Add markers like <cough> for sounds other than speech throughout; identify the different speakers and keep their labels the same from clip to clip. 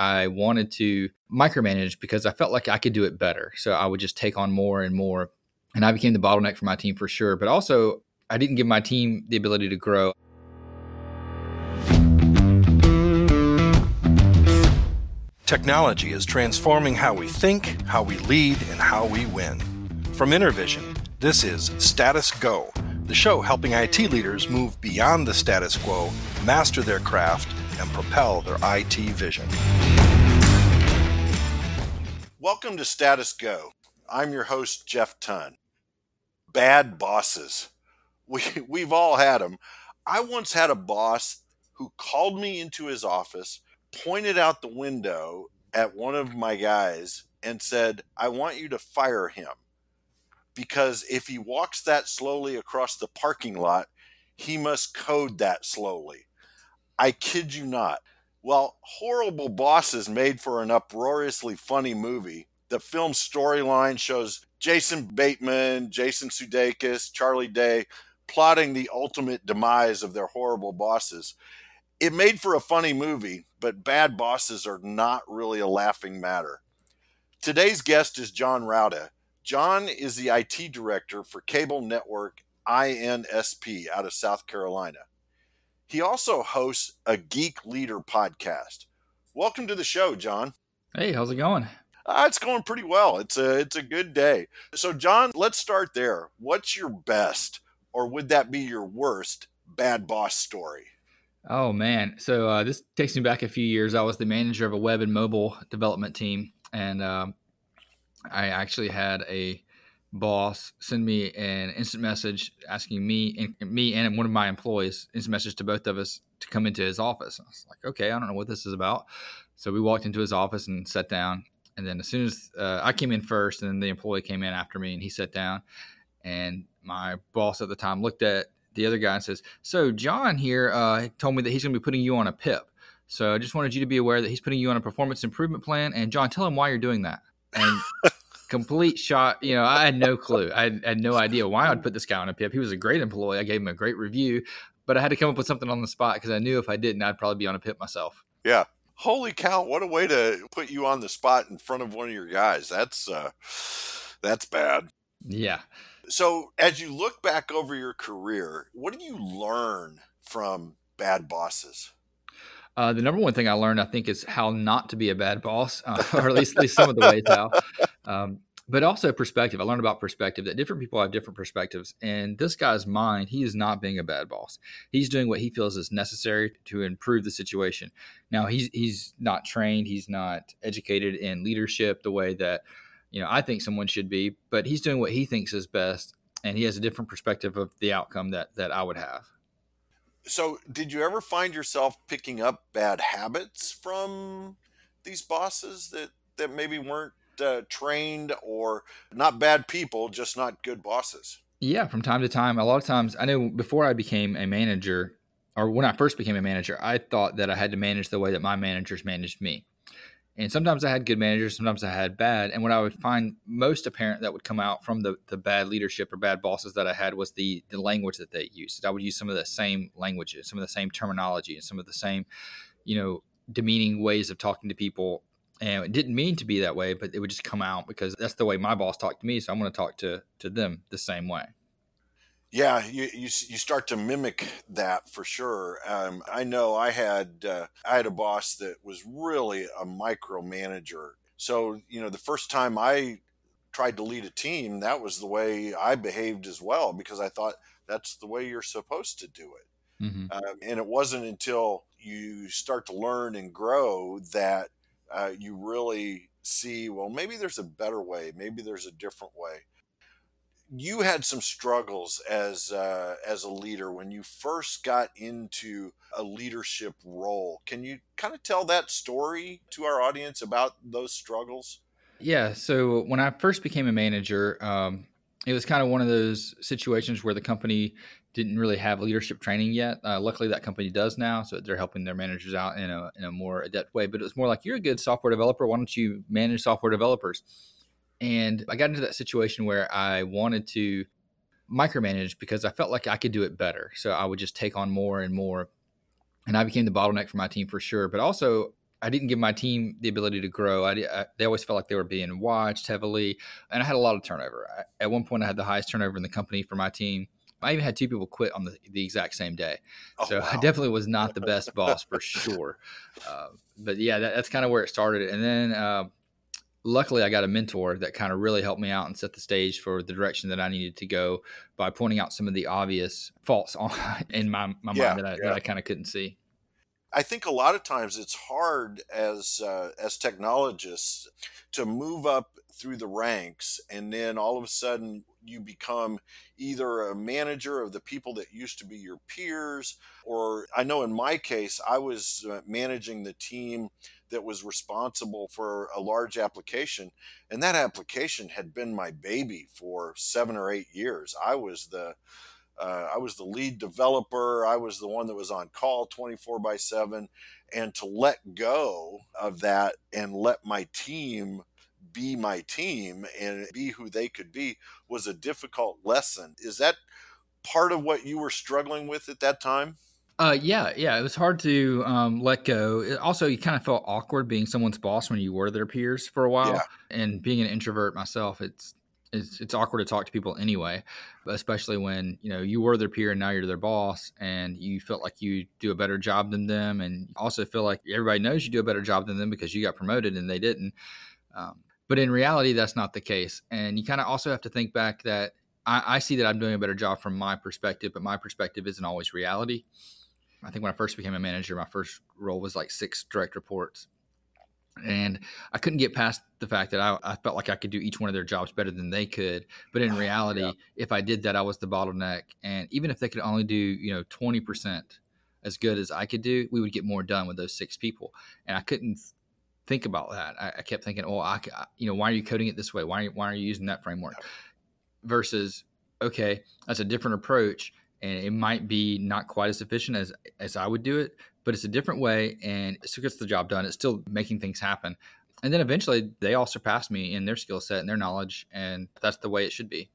Speaker 1: I wanted to micromanage because I felt like I could do it better. So I would just take on more and more. And I became the bottleneck for my team for sure. But also, I didn't give my team the ability to grow.
Speaker 2: Technology is transforming how we think, how we lead, and how we win. From InterVision, this is Status Go, the show helping IT leaders move beyond the status quo, master their craft, and propel their IT vision. Welcome to Status Go. I'm your host, Jeff Ton. Bad bosses. <laughs> We, we've all had them. I once had a boss who called me into his office pointed out the window at one of my guys and said, I want you to fire him because if he walks that slowly across the parking lot, he must code that slowly. I kid you not. Well, Horrible Bosses made for an uproariously funny movie. The film's storyline shows Jason Bateman, Jason Sudeikis, Charlie Day plotting the ultimate demise of their horrible bosses it made for a funny movie, but bad bosses are not really a laughing matter. Today's guest is John Rauda. John is the IT director for cable network INSP out of South Carolina. He also hosts a Geek Leader podcast. Welcome to the show, John.
Speaker 1: Hey, how's it going?
Speaker 2: Uh, it's going pretty well. It's a it's a good day. So, John, let's start there. What's your best, or would that be your worst, bad boss story?
Speaker 1: Oh man, so uh, this takes me back a few years. I was the manager of a web and mobile development team, and um, I actually had a boss send me an instant message asking me and me and one of my employees instant message to both of us to come into his office. And I was like, okay, I don't know what this is about. So we walked into his office and sat down. And then as soon as uh, I came in first, and then the employee came in after me, and he sat down. And my boss at the time looked at the other guy and says, "So John here uh, told me that he's going to be putting you on a PIP. So I just wanted you to be aware that he's putting you on a performance improvement plan. And John, tell him why you're doing that." And <laughs> complete shot. You know, I had no clue. I had, had no idea why I'd put this guy on a PIP. He was a great employee. I gave him a great review, but I had to come up with something on the spot because I knew if I didn't, I'd probably be on a PIP myself.
Speaker 2: Yeah. Holy cow! What a way to put you on the spot in front of one of your guys. That's uh, that's bad.
Speaker 1: Yeah.
Speaker 2: So, as you look back over your career, what do you learn from bad bosses?
Speaker 1: Uh, the number one thing I learned, I think, is how not to be a bad boss, uh, <laughs> or at least, at least some of the ways how. Um, but also perspective. I learned about perspective that different people have different perspectives. And this guy's mind, he is not being a bad boss. He's doing what he feels is necessary to improve the situation. Now, he's he's not trained. He's not educated in leadership the way that you know I think someone should be, but he's doing what he thinks is best, and he has a different perspective of the outcome that that I would have.
Speaker 2: So, did you ever find yourself picking up bad habits from these bosses that that maybe weren't uh, trained or not bad people, just not good bosses?
Speaker 1: Yeah, from time to time. A lot of times, I know before I became a manager, or when I first became a manager, I thought that I had to manage the way that my managers managed me. And sometimes I had good managers, sometimes I had bad. And what I would find most apparent that would come out from the, the bad leadership or bad bosses that I had was the, the language that they used. I would use some of the same languages, some of the same terminology, and some of the same, you know, demeaning ways of talking to people. And it didn't mean to be that way, but it would just come out because that's the way my boss talked to me. So I'm going to talk to to them the same way.
Speaker 2: Yeah, you, you, you start to mimic that for sure. Um, I know I had uh, I had a boss that was really a micromanager. So you know, the first time I tried to lead a team, that was the way I behaved as well because I thought that's the way you're supposed to do it. Mm-hmm. Um, and it wasn't until you start to learn and grow that uh, you really see, well, maybe there's a better way, maybe there's a different way you had some struggles as uh, as a leader when you first got into a leadership role. Can you kind of tell that story to our audience about those struggles?
Speaker 1: Yeah. So when I first became a manager, um, it was kind of one of those situations where the company didn't really have leadership training yet. Uh, luckily, that company does now, so they're helping their managers out in a in a more adept way. But it was more like, you're a good software developer. Why don't you manage software developers? And I got into that situation where I wanted to micromanage because I felt like I could do it better. So I would just take on more and more. And I became the bottleneck for my team for sure. But also, I didn't give my team the ability to grow. I, I, they always felt like they were being watched heavily, and I had a lot of turnover. I, at one point, I had the highest turnover in the company for my team. I even had two people quit on the, the exact same day. Oh, so wow. I definitely was <laughs> not the best boss for sure. Uh, but yeah, that, that's kind of where it started. And then uh, luckily I got a mentor that kind of really helped me out and set the stage for the direction that I needed to go by pointing out some of the obvious faults on, <laughs> in my, my yeah, mind that I, yeah. I kind of couldn't see.
Speaker 2: I think a lot of times it's hard as uh, as technologists to move up through the ranks, and then all of a sudden you become either a manager of the people that used to be your peers, or I know in my case I was uh, managing the team that was responsible for a large application, and that application had been my baby for seven or eight years. I was the uh, I was the lead developer. I was the one that was on call 24 by 7. And to let go of that and let my team be my team and be who they could be was a difficult lesson. Is that part of what you were struggling with at that time?
Speaker 1: Uh, yeah, yeah, it was hard to um, let go. It also, you kind of felt awkward being someone's boss when you were their peers for a while, yeah. and being an introvert myself, it's it's it's awkward to talk to people anyway, especially when you know you were their peer and now you're their boss, and you felt like you do a better job than them, and also feel like everybody knows you do a better job than them because you got promoted and they didn't. Um, but in reality, that's not the case, and you kind of also have to think back that I, I see that I'm doing a better job from my perspective, but my perspective isn't always reality. I think when I first became a manager, my first role was like six direct reports and I couldn't get past the fact that I, I, felt like I could do each one of their jobs better than they could. But in <sighs> reality, yeah. if I did that, I was the bottleneck. And even if they could only do, you know, 20% as good as I could do, we would get more done with those six people. And I couldn't think about that. I, I kept thinking, oh, I, you know, why are you coding it this way? Why why are you using that framework? Versus, okay, that's a different approach. And it might be not quite as efficient as, as I would do it, but it's a different way and it still gets the job done. It's still making things happen. And then eventually they all surpass me in their skill set and their knowledge. And that's the way it should be.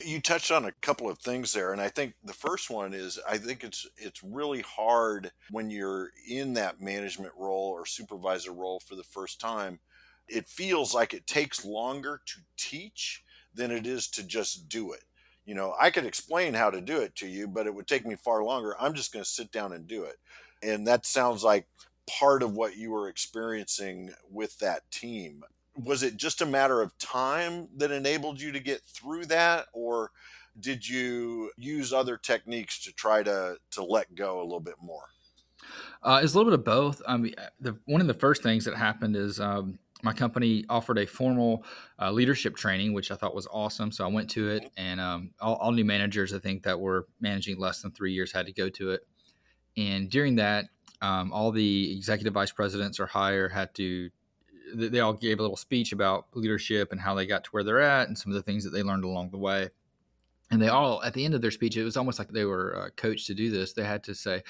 Speaker 2: You touched on a couple of things there, and I think the first one is I think it's it's really hard when you're in that management role or supervisor role for the first time. It feels like it takes longer to teach than it is to just do it. You know, I could explain how to do it to you, but it would take me far longer. I'm just going to sit down and do it. And that sounds like part of what you were experiencing with that team. Was it just a matter of time that enabled you to get through that? Or did you use other techniques to try to, to let go a little bit more?
Speaker 1: Uh, it's a little bit of both. I mean, the, one of the first things that happened is um, my company offered a formal uh, leadership training, which I thought was awesome. So I went to it, mm-hmm. and um, all, all, new managers, I think, that were managing less than three years had to go to it. And during that, um, all the executive vice presidents or higher had to, they all gave a little speech about leadership and how they got to where they're at and some of the things that they learned along the way. And they all, at the end of their speech, it was almost like they were uh, coached to do this. They had to say,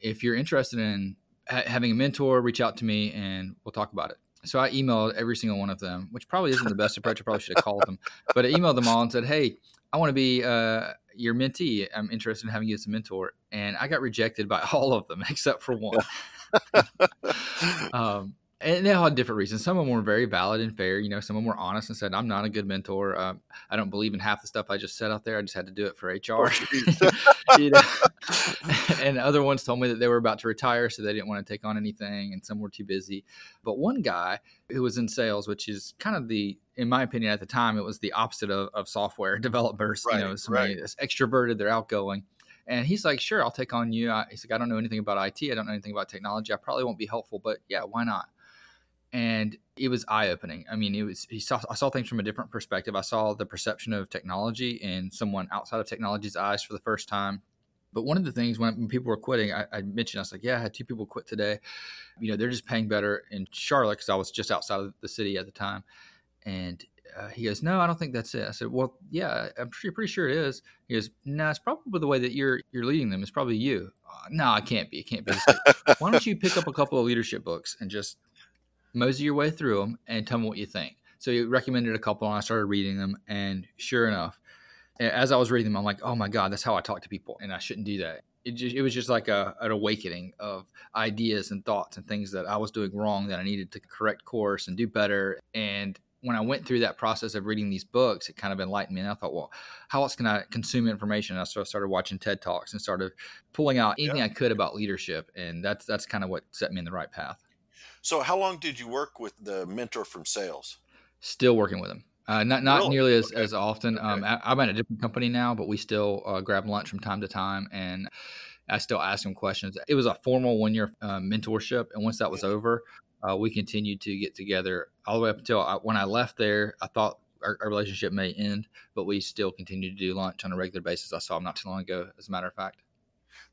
Speaker 1: if you're interested in ha- having a mentor, reach out to me and we'll talk about it. So I emailed every single one of them, which probably isn't the best approach. I probably should have called them, but I emailed them all and said, "Hey, I want to be uh, your mentee. I'm interested in having you as a mentor. And I got rejected by <laughs> all of them except for one. <laughs> um, and they all had different reasons. Some of them were very valid and fair. You know, some of them were honest and said, "I'm not a good mentor. Um, I don't believe in half the stuff I just said out there. I just had to do it for HR." <laughs> you <laughs> know? and other ones told me that they were about to retire, so they didn't want to take on anything, and some were too busy. But one guy who was in sales, which is kind of the, in my opinion, at the time, it was the opposite of, of software <laughs> developers. Right, you know, somebody right. that's extroverted, they're outgoing. And he's like, sure, I'll take on you. I, he's like, I don't know anything about IT. I don't know anything about technology. I probably won't be helpful, but yeah, why not? and it was eye opening. I mean, it was he saw I saw things from a different perspective. I saw the perception of technology in someone outside of technology's eyes for the first time. But one of the things when, when people were quitting, I, I, mentioned I was like, yeah, I had two people quit today. You know, they're just paying better in Charlotte because I was just outside of the city at the time. And uh, he goes, no, I don't think that's it. I said, well, yeah, I'm pretty, pretty sure it is. He goes, no, it's probably the way that you're you're leading them. It's probably you. Uh, no, I can't be. It can't be. <laughs> Why don't you pick up a couple of leadership books and just mosey your way through them and tell me what you think. So he recommended a couple, and I started reading them. And sure enough, as I was reading them, I'm like, oh my god, that's how I talk to people, and I shouldn't do that. it, just, it was just like a, an awakening of ideas and thoughts and things that I was doing wrong that I needed to correct course and do better. And when I went through that process of reading these books, it kind of enlightened me. And I thought, well, how else can I consume information? And so I started watching TED Talks and started pulling out anything yeah. I could about leadership. And that's that's kind of what set me in the right path.
Speaker 2: So, how long did you work with the mentor from sales?
Speaker 1: Still working with him. Uh, not not really? nearly as, okay. as often. Okay. Um, I, am at a different company now, but we still uh, grab lunch from time to time, and I still ask him questions. It was a formal one year uh, mentorship, and once that was over, uh, we continued to get together all the way up until I, when I left there. I thought our, our, relationship may end, but we still continue to do lunch on a regular basis. I saw him not too long ago, as a matter of fact.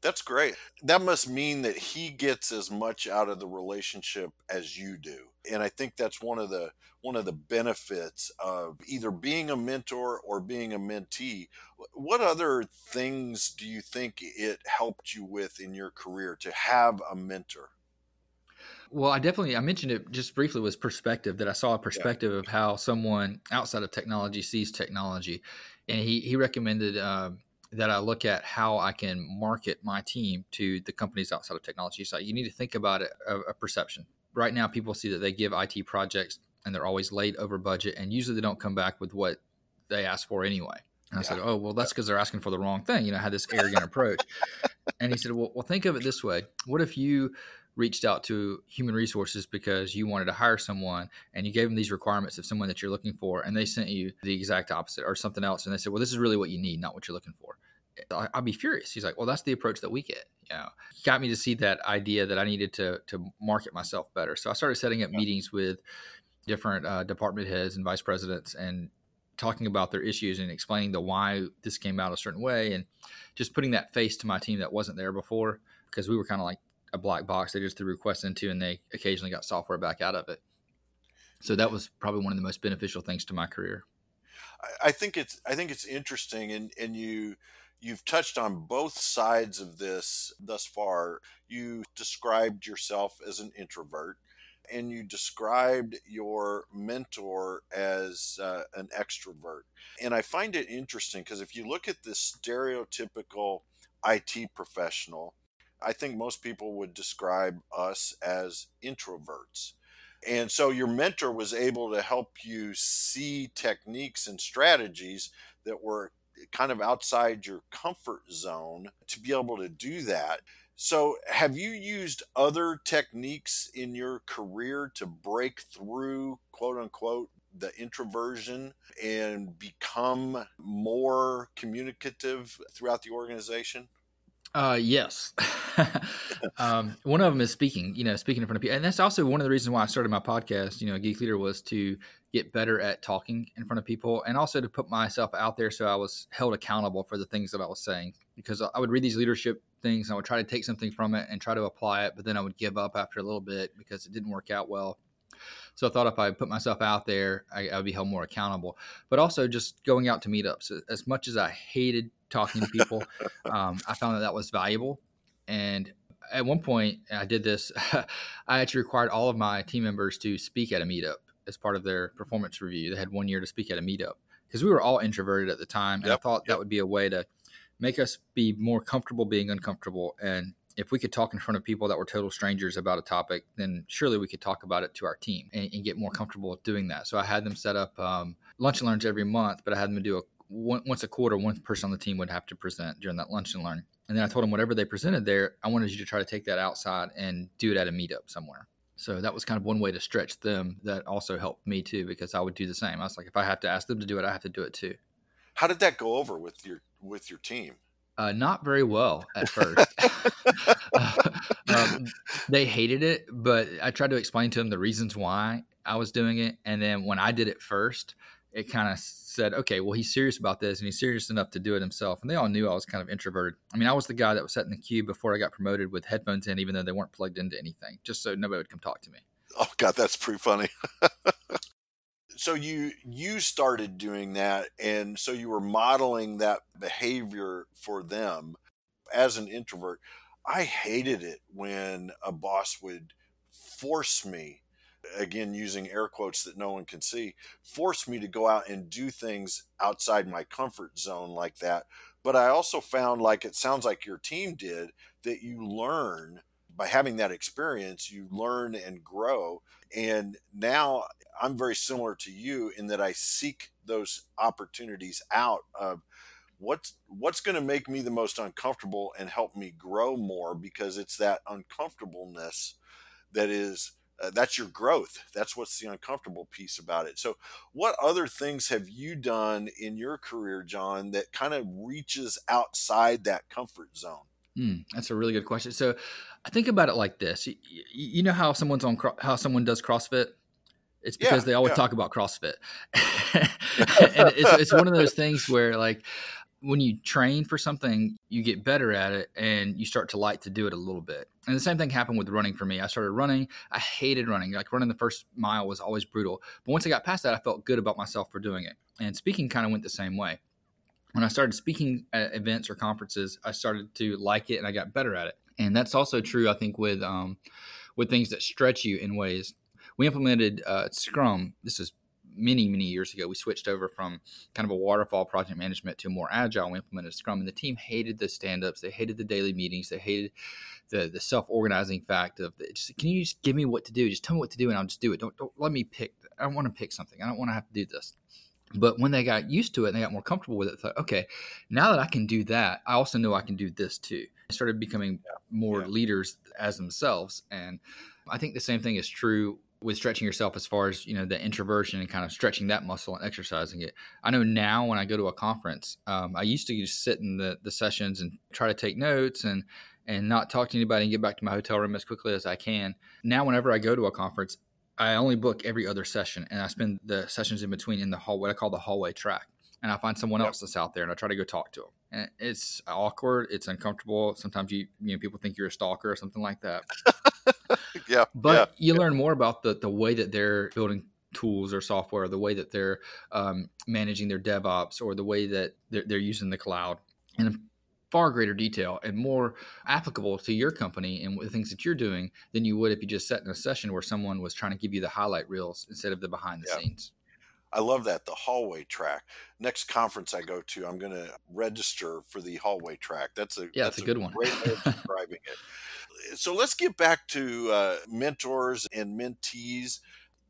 Speaker 2: That's great. That must mean that he gets as much out of the relationship as you do. And I think that's one of the one of the benefits of either being a mentor or being a mentee. What other things do you think it helped you with in your career to have a mentor?
Speaker 1: Well, I definitely I mentioned it just briefly was perspective that I saw a perspective yeah. of how someone outside of technology sees technology, and he he recommended uh, that I look at how I can market my team to the companies outside of technology. So you need to think about it a, a perception. Right now, people see that they give IT projects and they're always late over budget, and usually they don't come back with what they asked for anyway. And I said, "Oh, well, that's because they're asking for the wrong thing." You know, I had this arrogant approach. And he said, "Well, well, think of it this way: What if you reached out to human resources because you wanted to hire someone and you gave them these requirements of someone that you're looking for and they sent you the exact opposite or something else and they said well this is really what you need not what you're looking for i'd be furious. He's like well that's the approach that we get you know? He got me to see that idea that i needed to to market myself better. So i started setting up meetings with different uh, department heads and vice presidents and talking about their issues and explaining the why this came out a certain way and just putting that face to my team that wasn't there before because we were kind of like a black box they just threw requests into and they occasionally got software back out of it. So that was probably one of the most beneficial things to my career.
Speaker 2: I think it's i think it's interesting and and you you've touched on both sides of this thus far you described yourself as an introvert and you described your mentor as uh, an extrovert and i find it interesting because if you look at the stereotypical IT professional, I think most people would describe us as introverts. And so your mentor was able to help you see techniques and strategies that were kind of outside your comfort zone to be able to do that. So, have you used other techniques in your career to break through, quote unquote, the introversion and become more communicative throughout the organization?
Speaker 1: Uh, yes. <laughs> um, one of them is speaking, you know, speaking in front of people. And that's also one of the reasons why I started my podcast, you know, Geek Leader was to get better at talking in front of people and also to put myself out there so I was held accountable for the things that I was saying. Because I would read these leadership things and I would try to take something from it and try to apply it, but then I would give up after a little bit because it didn't work out well. So I thought if I put myself out there, I, I would be held more accountable. But also just going out to meetups. As much as I hated talking to people. <laughs> um, I found that that was valuable. And at one point, I did this. <laughs> I actually required all of my team members to speak at a meetup as part of their performance review. They had one year to speak at a meetup because we were all introverted at the time, and yep, I thought yep. that would be a way to make us be more comfortable being uncomfortable. And if we could talk in front of people that were total strangers about a topic, then surely we could talk about it to our team and, and get more comfortable with doing that. So I had them set up um, lunch and learns every month, but I had them do a once a quarter, one person on the team would have to present during that lunch and learn. And then I told them whatever they presented there, I wanted you to try to take that outside and do it at a meetup somewhere. So that was kind of one way to stretch them. That also helped me too because I would do the same. I was like, if I have to ask them to do it, I have to do it too.
Speaker 2: How did that go over with your with your team?
Speaker 1: Uh, not very well at first. uh, <laughs> um, they hated it, but I tried to explain to them the reasons why I was doing it. And then when I did it first, it kind of said, okay, well, he's serious about this and he's serious enough to do it himself. And they all knew I was kind of introverted. I mean, I was the guy that was sat in the queue before I got promoted with headphones in, even though they weren't plugged into anything, just so nobody would come talk to me.
Speaker 2: Oh, God, that's pretty funny. <laughs> so you you started doing that and so you were modeling that behavior for them as an introvert i hated it when a boss would force me again using air quotes that no one can see, force me to go out and do things outside my comfort zone like that But I also found, like it sounds like your team did, that you learn by having that experience, you learn and grow. And now I'm very similar to you in that I seek those opportunities out of what's what's going to make me the most uncomfortable and help me grow more because it's that uncomfortableness that is uh, that's your growth. That's what's the uncomfortable piece about it. So what other things have you done in your career john that kind of reaches outside that comfort zone?
Speaker 1: Mm, that's a really good question. So i think about it like this. You, you know how someone's on how someone does crossfit it's because yeah, they always yeah. talk about CrossFit. <laughs> and it's, it's one of those <laughs> things where, like, when you train for something, you get better at it and you start to like to do it a little bit. And the same thing happened with running for me. I started running. I hated running. Like running the first mile was always brutal. But once I got past that, I felt good about myself for doing it. And speaking kind of went the same way. When I started speaking at events or conferences, I started to like it and I got better at it. And that's also true, I think, with um, with things that stretch you in ways. We implemented uh, Scrum. This is many many years ago. We switched over from kind of a waterfall project management to more agile. We implemented scrum and the team hated the stand-ups. They hated the daily meetings. They hated the the self-organizing fact of the, just can you just give me what to do? Just tell me what to do and i'll just do it. Don't, don't let me pick i don't want to pick something. I don't want to have to do this. But when they got used to it and they got more comfortable with it thought okay now that i can do that i also know i can do this too. I started becoming yeah. more yeah. leaders as themselves and i think the same thing is true with stretching yourself as far as you know the introversion and kind of stretching that muscle and exercising it. I know now when i go to a conference um, i used to just sit in the, the sessions and try to take notes and and not talk to anybody and get back to my hotel room as quickly as i can. Now whenever i go to a conference i only book every other session and i spend the sessions in between in the hall what i call the hallway track. And i find someone yep. else that's out there and i try to go talk to them and it's awkward it's uncomfortable. Sometimes you you know people think you're a stalker or something like that <laughs> <laughs>
Speaker 2: yeah.
Speaker 1: But
Speaker 2: yeah,
Speaker 1: you
Speaker 2: yeah.
Speaker 1: learn more about the the way that they're building tools or software, the way that they're um, managing their DevOps, or the way that they're, they're using the cloud in far greater detail and more applicable to your company and the things that you're doing than you would if you just sat in a session where someone was trying to give you the highlight reels instead of the behind the yeah. scenes.
Speaker 2: I love that the hallway track. Next conference I go to, I'm going to register for the hallway track. That's a
Speaker 1: yeah, that's,
Speaker 2: a,
Speaker 1: a good one.
Speaker 2: Great way of <laughs> describing it so let's get back to uh, mentors and mentees.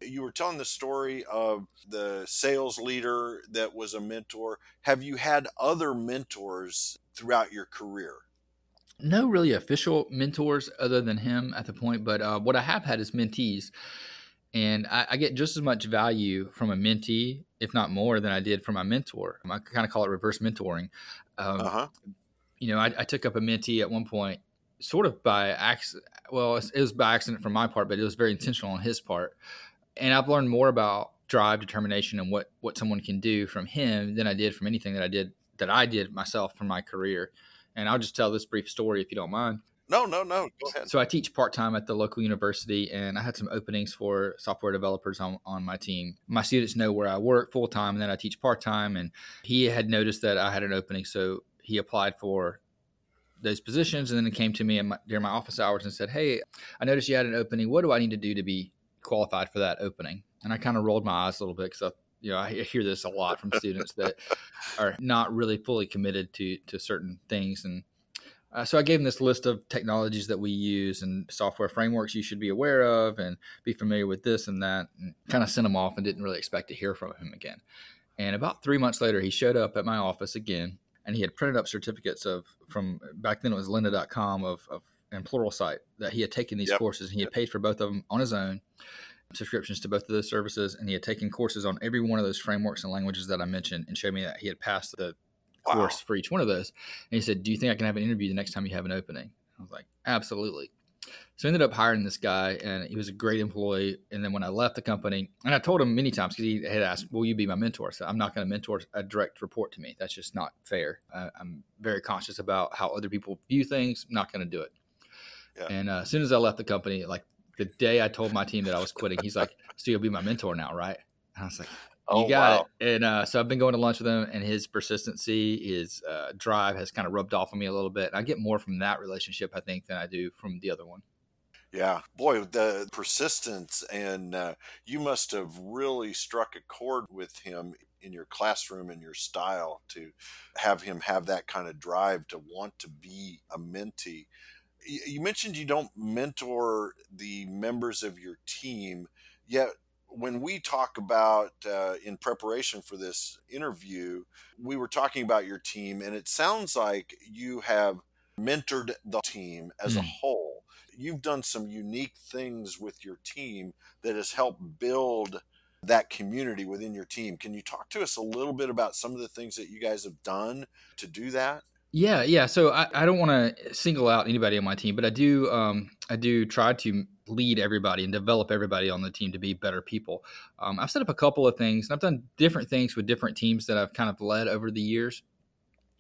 Speaker 2: You were telling the story of the sales leader that was a mentor. Have you had other mentors throughout your career?
Speaker 1: No, really official mentors other than him at the point, but uh, what I have had is mentees. And I, I, get just as much value from a mentee, if not more, than I did from my mentor. I kind of call it reverse mentoring. Um, uh-huh. You know, I, I took up a mentee at one point sort of by accident. Well, it was by accident from my part, but it was very intentional on his part. And I've learned more about drive, determination, and what what someone can do from him than I did from anything that I did that I did myself from my career. And I'll just tell this brief story if you don't mind.
Speaker 2: No, no, no. Go ahead.
Speaker 1: So I teach part time at the local university, and I had some openings for software developers on, on my team. My students know where I work full time, and then I teach part time. And he had noticed that I had an opening, so he applied for those positions, and then it came to me my, during my office hours and said, "Hey, I noticed you had an opening. What do I need to do to be qualified for that opening?" And I kind of rolled my eyes a little bit because I, you know, I hear this a lot from students that <laughs> are not really fully committed to to certain things, and uh, so I gave him this list of technologies that we use and software frameworks you should be aware of and be familiar with this and that, and kind of sent him off and didn't really expect to hear from him again. And about three months later, he showed up at my office again and he had printed up certificates of from back then it was lynda.com of, of and Pluralsight that he had taken these yep. courses and he had paid for both of them on his own subscriptions to both of those services and he had taken courses on every one of those frameworks and languages that I mentioned and showed me that he had passed the wow. course for each one of those and he said do you think I can have an interview the next time you have an opening I was like absolutely so I ended up hiring this guy, and he was a great employee. And then when I left the company, and I told him many times because he had asked, "Will you be my mentor?" So I'm not going to mentor a direct report to me. That's just not fair. I'm very conscious about how other people view things. I'm not going to do it. Yeah. And uh, as soon as I left the company, like the day I told my team that I was quitting, he's like, "So you'll be my mentor now, right?" And I was like, you oh, got wow. it. And uh, so I've been going to lunch with him, and his persistency, his uh, drive has kind of rubbed off on me a little bit. I get more from that relationship, I think, than I do from the other one.
Speaker 2: Yeah, boy, the persistence, and uh, you must have really struck a chord with him in your classroom and your style to have him have that kind of drive to want to be a mentee. You mentioned you don't mentor the members of your team, yet when we talk about uh, in preparation for this interview, we were talking about your team, and it sounds like you have mentored the team as mm. a hmm. whole. You've done some unique things with your team that has helped build that community within your team. Can you talk to us a little bit about some of the things that you guys have done to do that?
Speaker 1: Yeah, yeah. So I, I don't want to single out anybody on my team, but I do um, I do try to lead everybody and develop everybody on the team to be better people. Um, I've set up a couple of things, and I've done different things with different teams that I've kind of led over the years.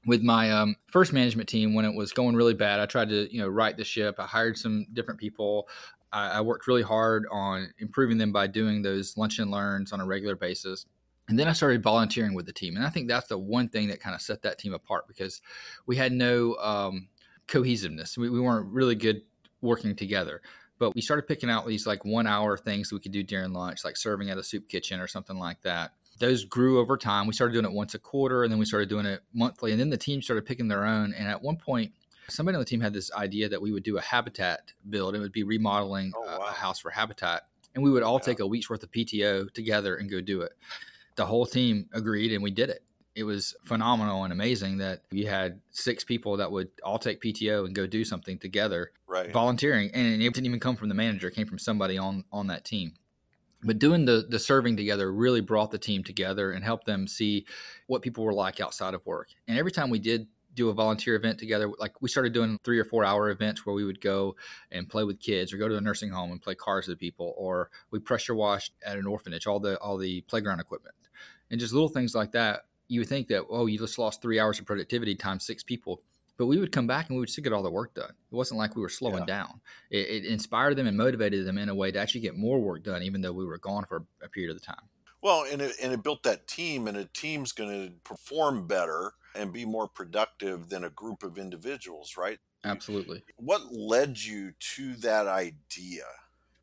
Speaker 1: With my um, first management team, when it was going really bad, I tried to you know right the ship. I hired some different people. I, I worked really hard on improving them by doing those lunch and learns on a regular basis. And then I started volunteering with the team, and I think that's the one thing that kind of set that team apart because we had no um, cohesiveness. We, we weren't really good working together but we started picking out these like one hour things we could do during lunch, like serving at a soup kitchen or something like that. Those grew over time. We started doing it once a quarter and then we started doing it monthly. And then the team started picking their own. And at one point, somebody on the team had this idea that we would do a habitat build. It would be remodeling oh, wow. a house for habitat. And we would all yeah. take a week's worth of PTO together and go do it. The whole team agreed and we did it it was phenomenal and amazing that you had six people that would all take PTO and go do something together,
Speaker 2: right.
Speaker 1: volunteering, and it didn't even come from the manager; it came from somebody on on that team. But doing the the serving together really brought the team together and helped them see what people were like outside of work. And every time we did do a volunteer event together, like we started doing three or four hour events where we would go and play with kids, or go to a nursing home and play cars with people, or we pressure washed at an orphanage, all the all the playground equipment, and just little things like that you would think that oh you just lost three hours of productivity times six people. But we would come back and we would still get all the work done. It wasn't like we were slowing yeah. down. It, it, inspired them and motivated them in a way to actually get more work done even though we were gone for a period of time.
Speaker 2: Well and it, and it built that team and a team's going to perform better and be more productive than a group of individuals right
Speaker 1: absolutely
Speaker 2: what led you to that idea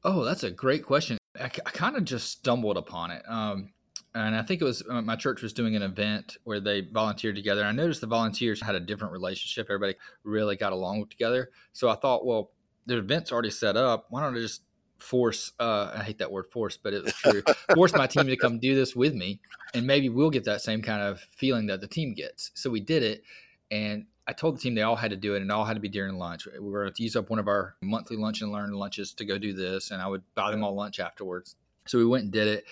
Speaker 1: oh that's a great question i, I kind of just stumbled upon it um, and I think it was uh, my church was doing an event where they volunteered together. I noticed the volunteers had a different relationship. Everybody really got along together. So I thought, well, the event's already set up. Why don't I just force? Uh, I hate that word force, but it was true. force my team to come do this with me, and maybe we'll get that same kind of feeling that the team gets. So we did it, and I told the team they all had to do it and all had to be during lunch. We were going to use up one of our monthly lunch and learn lunches to go do this, and I would buy them all lunch afterwards. So we went and did it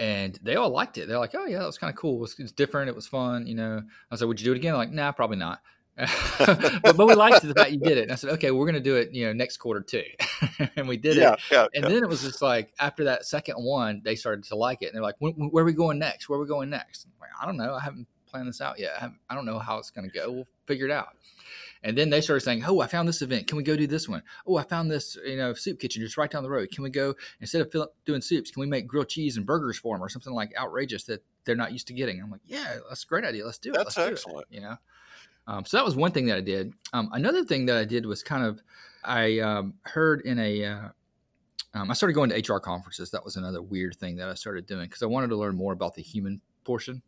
Speaker 1: and they all liked it. They're like, "Oh yeah, that was kind of cool. It was, it was, different. It was fun." You know, I said, "Would you do it again?" They're like, "Nah, probably not." <laughs> but, but, we liked the fact you did it. And I said, "Okay, we're going to do it. You know, next quarter too." <laughs> and we did yeah, it. Yeah, and yeah. then it was just like after that second one, they started to like it, and they're like, "Where are we going next? Where are we going next?" I'm like, I don't know. I haven't planned this out yet. I, I don't know how it's going to go. We'll figure it out. And then they started saying, "Oh, I found this event. Can we go do this one? Oh, I found this, you know, soup kitchen just right down the road. Can we go instead of doing soups? Can we make grilled cheese and burgers for them or something like outrageous that they're not used to getting?" I'm like, "Yeah, that's a great idea. Let's do it.
Speaker 2: That's
Speaker 1: Let's
Speaker 2: excellent.
Speaker 1: It, you know." Um, so that was one thing that I did. Um, another thing that I did was kind of I um, heard in a uh, um, I started going to HR conferences. That was another weird thing that I started doing because I wanted to learn more about the human portion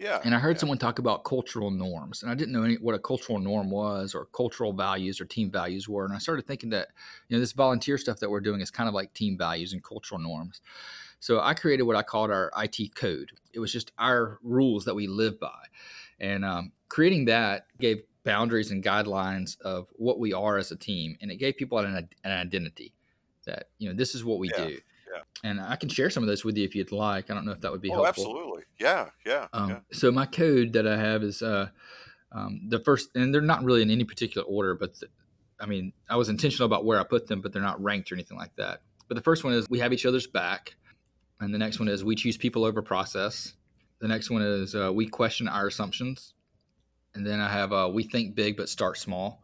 Speaker 2: yeah.
Speaker 1: And I heard
Speaker 2: yeah.
Speaker 1: someone talk about cultural norms, and I didn't know any, what a cultural norm was, or cultural values, or team values were. And I started thinking that you know this volunteer stuff that we're doing is kind of like team values and cultural norms. So I created what I called our IT code. It was just our rules that we live by, and um, creating that gave boundaries and guidelines of what we are as a team, and it gave people an, an identity that you know this is what we
Speaker 2: yeah.
Speaker 1: do. Yeah. And I can share some of those with you if you'd like. I don't know if that would be oh,
Speaker 2: helpful. Absolutely. Yeah. Yeah.
Speaker 1: Um,
Speaker 2: yeah.
Speaker 1: So my code that I have is uh, um, the first, and they're not really in any particular order, but the, I mean, I was intentional about where I put them, but they're not ranked or anything like that. But the first one is we have each other's back. And the next one is we choose people over process. The next one is uh, we question our assumptions. And then I have uh, we think big but start small.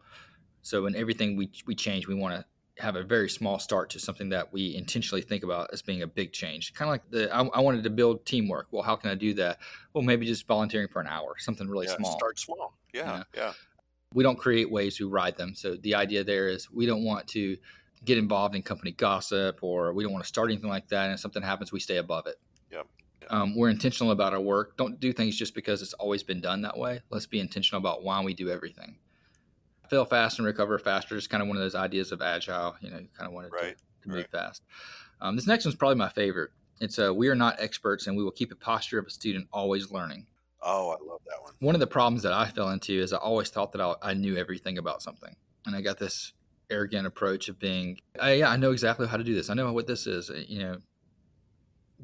Speaker 1: So in everything we, we change, we want to have a very small start to something that we intentionally think about as being a big change. Kind of like the I, I, wanted to build teamwork. Well, how can I do that? Well, maybe just volunteering for an hour, something really
Speaker 2: yeah,
Speaker 1: small.
Speaker 2: Start small. Yeah, you know? yeah.
Speaker 1: We don't create waves; we ride them. So the idea there is we don't want to get involved in company gossip or we don't want to start anything like that. And if something happens, we stay above it.
Speaker 2: Yep.
Speaker 1: Um, we're intentional about our work. Don't do things just because it's always been done that way. Let's be intentional about why we do everything. Fail fast and recover faster is kind of one of those ideas of agile. You know, you kind of wanted
Speaker 2: right.
Speaker 1: to, to, move right. fast. Um, this next one's probably my favorite. It's a, we are not experts and we will keep a posture of a student always learning.
Speaker 2: Oh, I love that one.
Speaker 1: One of the problems that I fell into is I always thought that I, I knew everything about something. And I got this arrogant approach of being, yeah, I know exactly how to do this. I know what this is. Uh, you know,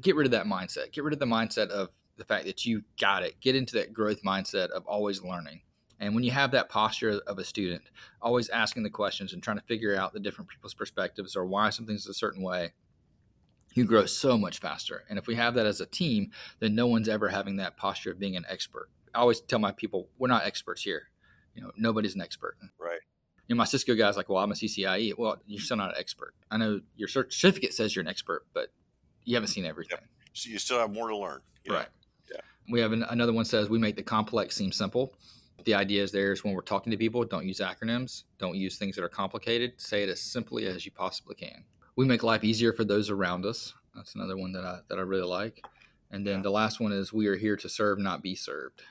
Speaker 1: get rid of that mindset. Get rid of the mindset of the fact that you got it. Get into that growth mindset of always learning. And when you have that posture of a student, always asking the questions and trying to figure out the different people's perspectives or why something's a certain way, you grow so much faster. And if we have that as a team, then no one's ever having that posture of being an expert. I always tell my people, we're not experts here. You know, nobody's an expert.
Speaker 2: Right
Speaker 1: you know, my Cisco guy's like, well, I'm a CCIE. Well, you're still not an expert. I know your certificate says you're an expert, but you haven't seen everything. Yep.
Speaker 2: So you still have more to learn.
Speaker 1: Right. Yeah. We have an, another one says we make the complex seem simple. The idea is there is when we're talking to people, don't use acronyms, don't use things that are complicated. Say it as simply as you possibly can. We make life easier for those around us. That's another one that I that I really like. And then yeah. the last one is we are here to serve, not be served.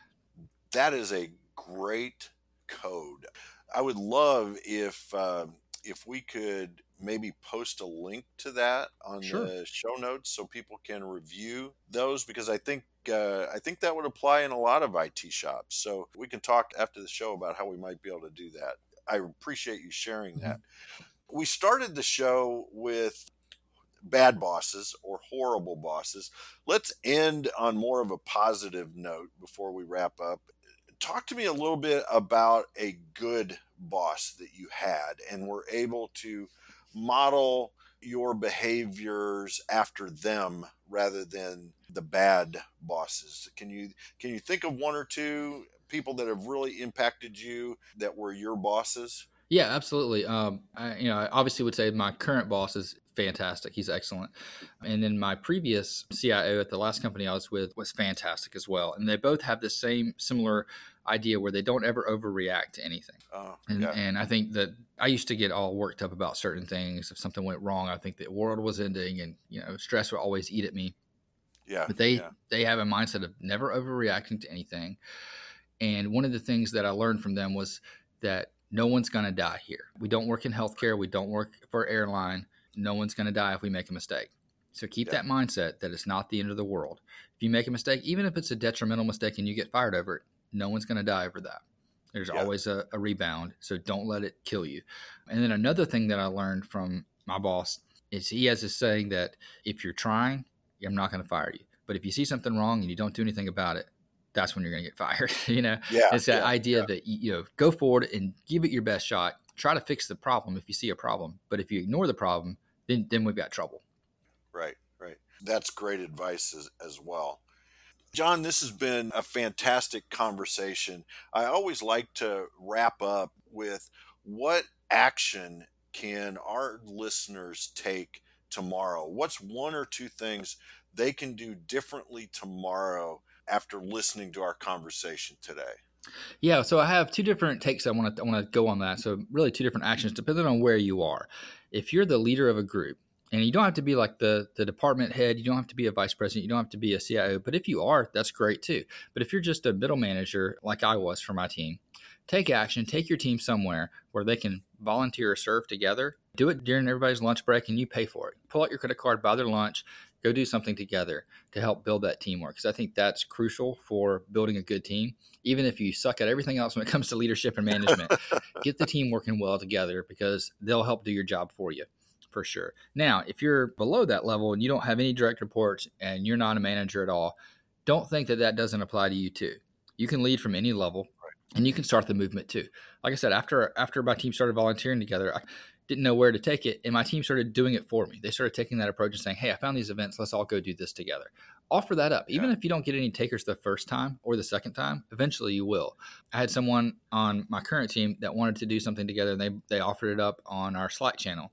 Speaker 2: That is a great code. I would love if uh, if we could maybe post a link to that on sure. the show notes so people can review those because I think uh, I think that would apply in a lot of IT shops. So we can talk after the show about how we might be able to do that. I appreciate you sharing that. Mm-hmm. We started the show with bad bosses or horrible bosses. Let's end on more of a positive note before we wrap up talk to me a little bit about a good boss that you had and were able to model your behaviors after them rather than the bad bosses can you can you think of one or two people that have really impacted you that were your bosses
Speaker 1: yeah absolutely um, I, you know i obviously would say my current boss is fantastic. He's excellent. And then my previous CIO at the last company I was with was fantastic as well. And they both have the same similar idea where they don't ever overreact to anything.
Speaker 2: Oh,
Speaker 1: and,
Speaker 2: yeah.
Speaker 1: and I think that I used to get all worked up about certain things. If something went wrong, I think the world was ending and, you know, stress would always eat at me.
Speaker 2: Yeah.
Speaker 1: But they,
Speaker 2: yeah.
Speaker 1: they have a mindset of never overreacting to anything. And one of the things that I learned from them was that no one's going to die here. We don't work in healthcare. We don't work for airline no one's going to die if we make a mistake. So keep yeah. that mindset that it's not the end of the world. If you make a mistake, even if it's a detrimental mistake and you get fired over it, no one's going to die over that. There's yeah. always a, a, rebound. So don't let it kill you. And then another thing that I learned from my boss is he has this saying that if you're trying, I'm not going to fire you. But if you see something wrong and you don't do anything about it, that's when you're going to get <laughs> fired. you know,
Speaker 2: yeah,
Speaker 1: it's that
Speaker 2: yeah,
Speaker 1: idea
Speaker 2: yeah.
Speaker 1: that you know go forward and give it your best shot. Try to fix the problem if you see a problem. But if you ignore the problem, then then we've got trouble.
Speaker 2: Right, right. That's great advice as, as well. John, this has been a fantastic conversation. I always like to wrap up with what action can our listeners take tomorrow? What's one or two things they can do differently tomorrow after listening to our conversation today?
Speaker 1: Yeah, so I have two different takes. I want to I want to go on that. So really, two different actions depending on where you are. If you're the leader of a group, and you don't have to be like the the department head, you don't have to be a vice president, you don't have to be a CIO. But if you are, that's great too. But if you're just a middle manager, like I was for my team, take action. Take your team somewhere where they can volunteer or serve together. Do it during everybody's lunch break, and you pay for it. Pull out your credit card, buy their lunch, go do something together to help build that teamwork because i think that's crucial for building a good team even if you suck at everything else when it comes to leadership and management <laughs> get the team working well together because they'll help do your job for you for sure now if you're below that level and you don't have any direct reports and you're not a manager at all don't think that that doesn't apply to you too you can lead from any level and you can start the movement too like i said after after my team started volunteering together I, didn't know where to take it. And my team started doing it for me. They started taking that approach and saying, Hey, I found these events. Let's all go do this together. Offer that up. Even yeah. if you don't get any takers the first time or the second time, eventually you will. I had someone on my current team that wanted to do something together and they, they offered it up on our Slack channel.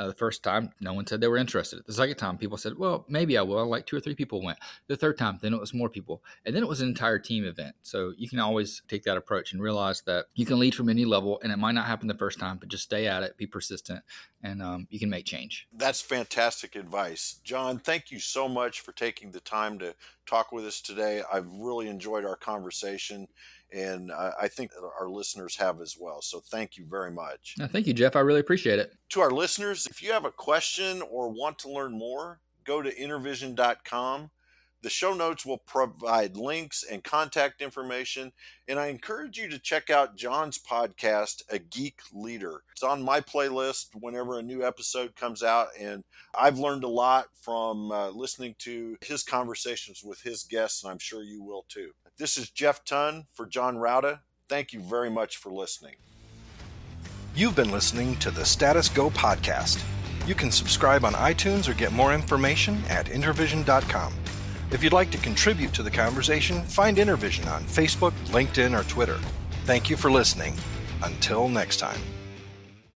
Speaker 1: Uh, the first time, no one said they were interested. The second time, people said, "Well, maybe I will." Like two or three people went. The third time, then it was more people, and then it was an entire team event. So you can always take that approach and realize that you can lead from any level, and it might not happen the first time, but just stay at it, be persistent, and um, you can make change.
Speaker 2: That's fantastic advice, John. Thank you so much for taking the time to talk with us today. I've really enjoyed our conversation and I think our listeners have as well. So thank you very much.
Speaker 1: thank you, Jeff. I really appreciate it.
Speaker 2: To our listeners, if you have a question or want to learn more, go to intervision.com. The show notes will provide links and contact information. And I encourage you to check out John's podcast, A Geek Leader. It's on my playlist whenever a new episode comes out. And I've learned a lot from uh, listening to his conversations with his guests, and I'm sure you will too. This is Jeff Ton for John Rauta. Thank you very much for listening.
Speaker 3: You've been listening to the Status Go podcast. You can subscribe on iTunes or get more information at intervision.com. If you'd like to contribute to the conversation, find Intervision on Facebook, LinkedIn, or Twitter. Thank you for listening. Until next time.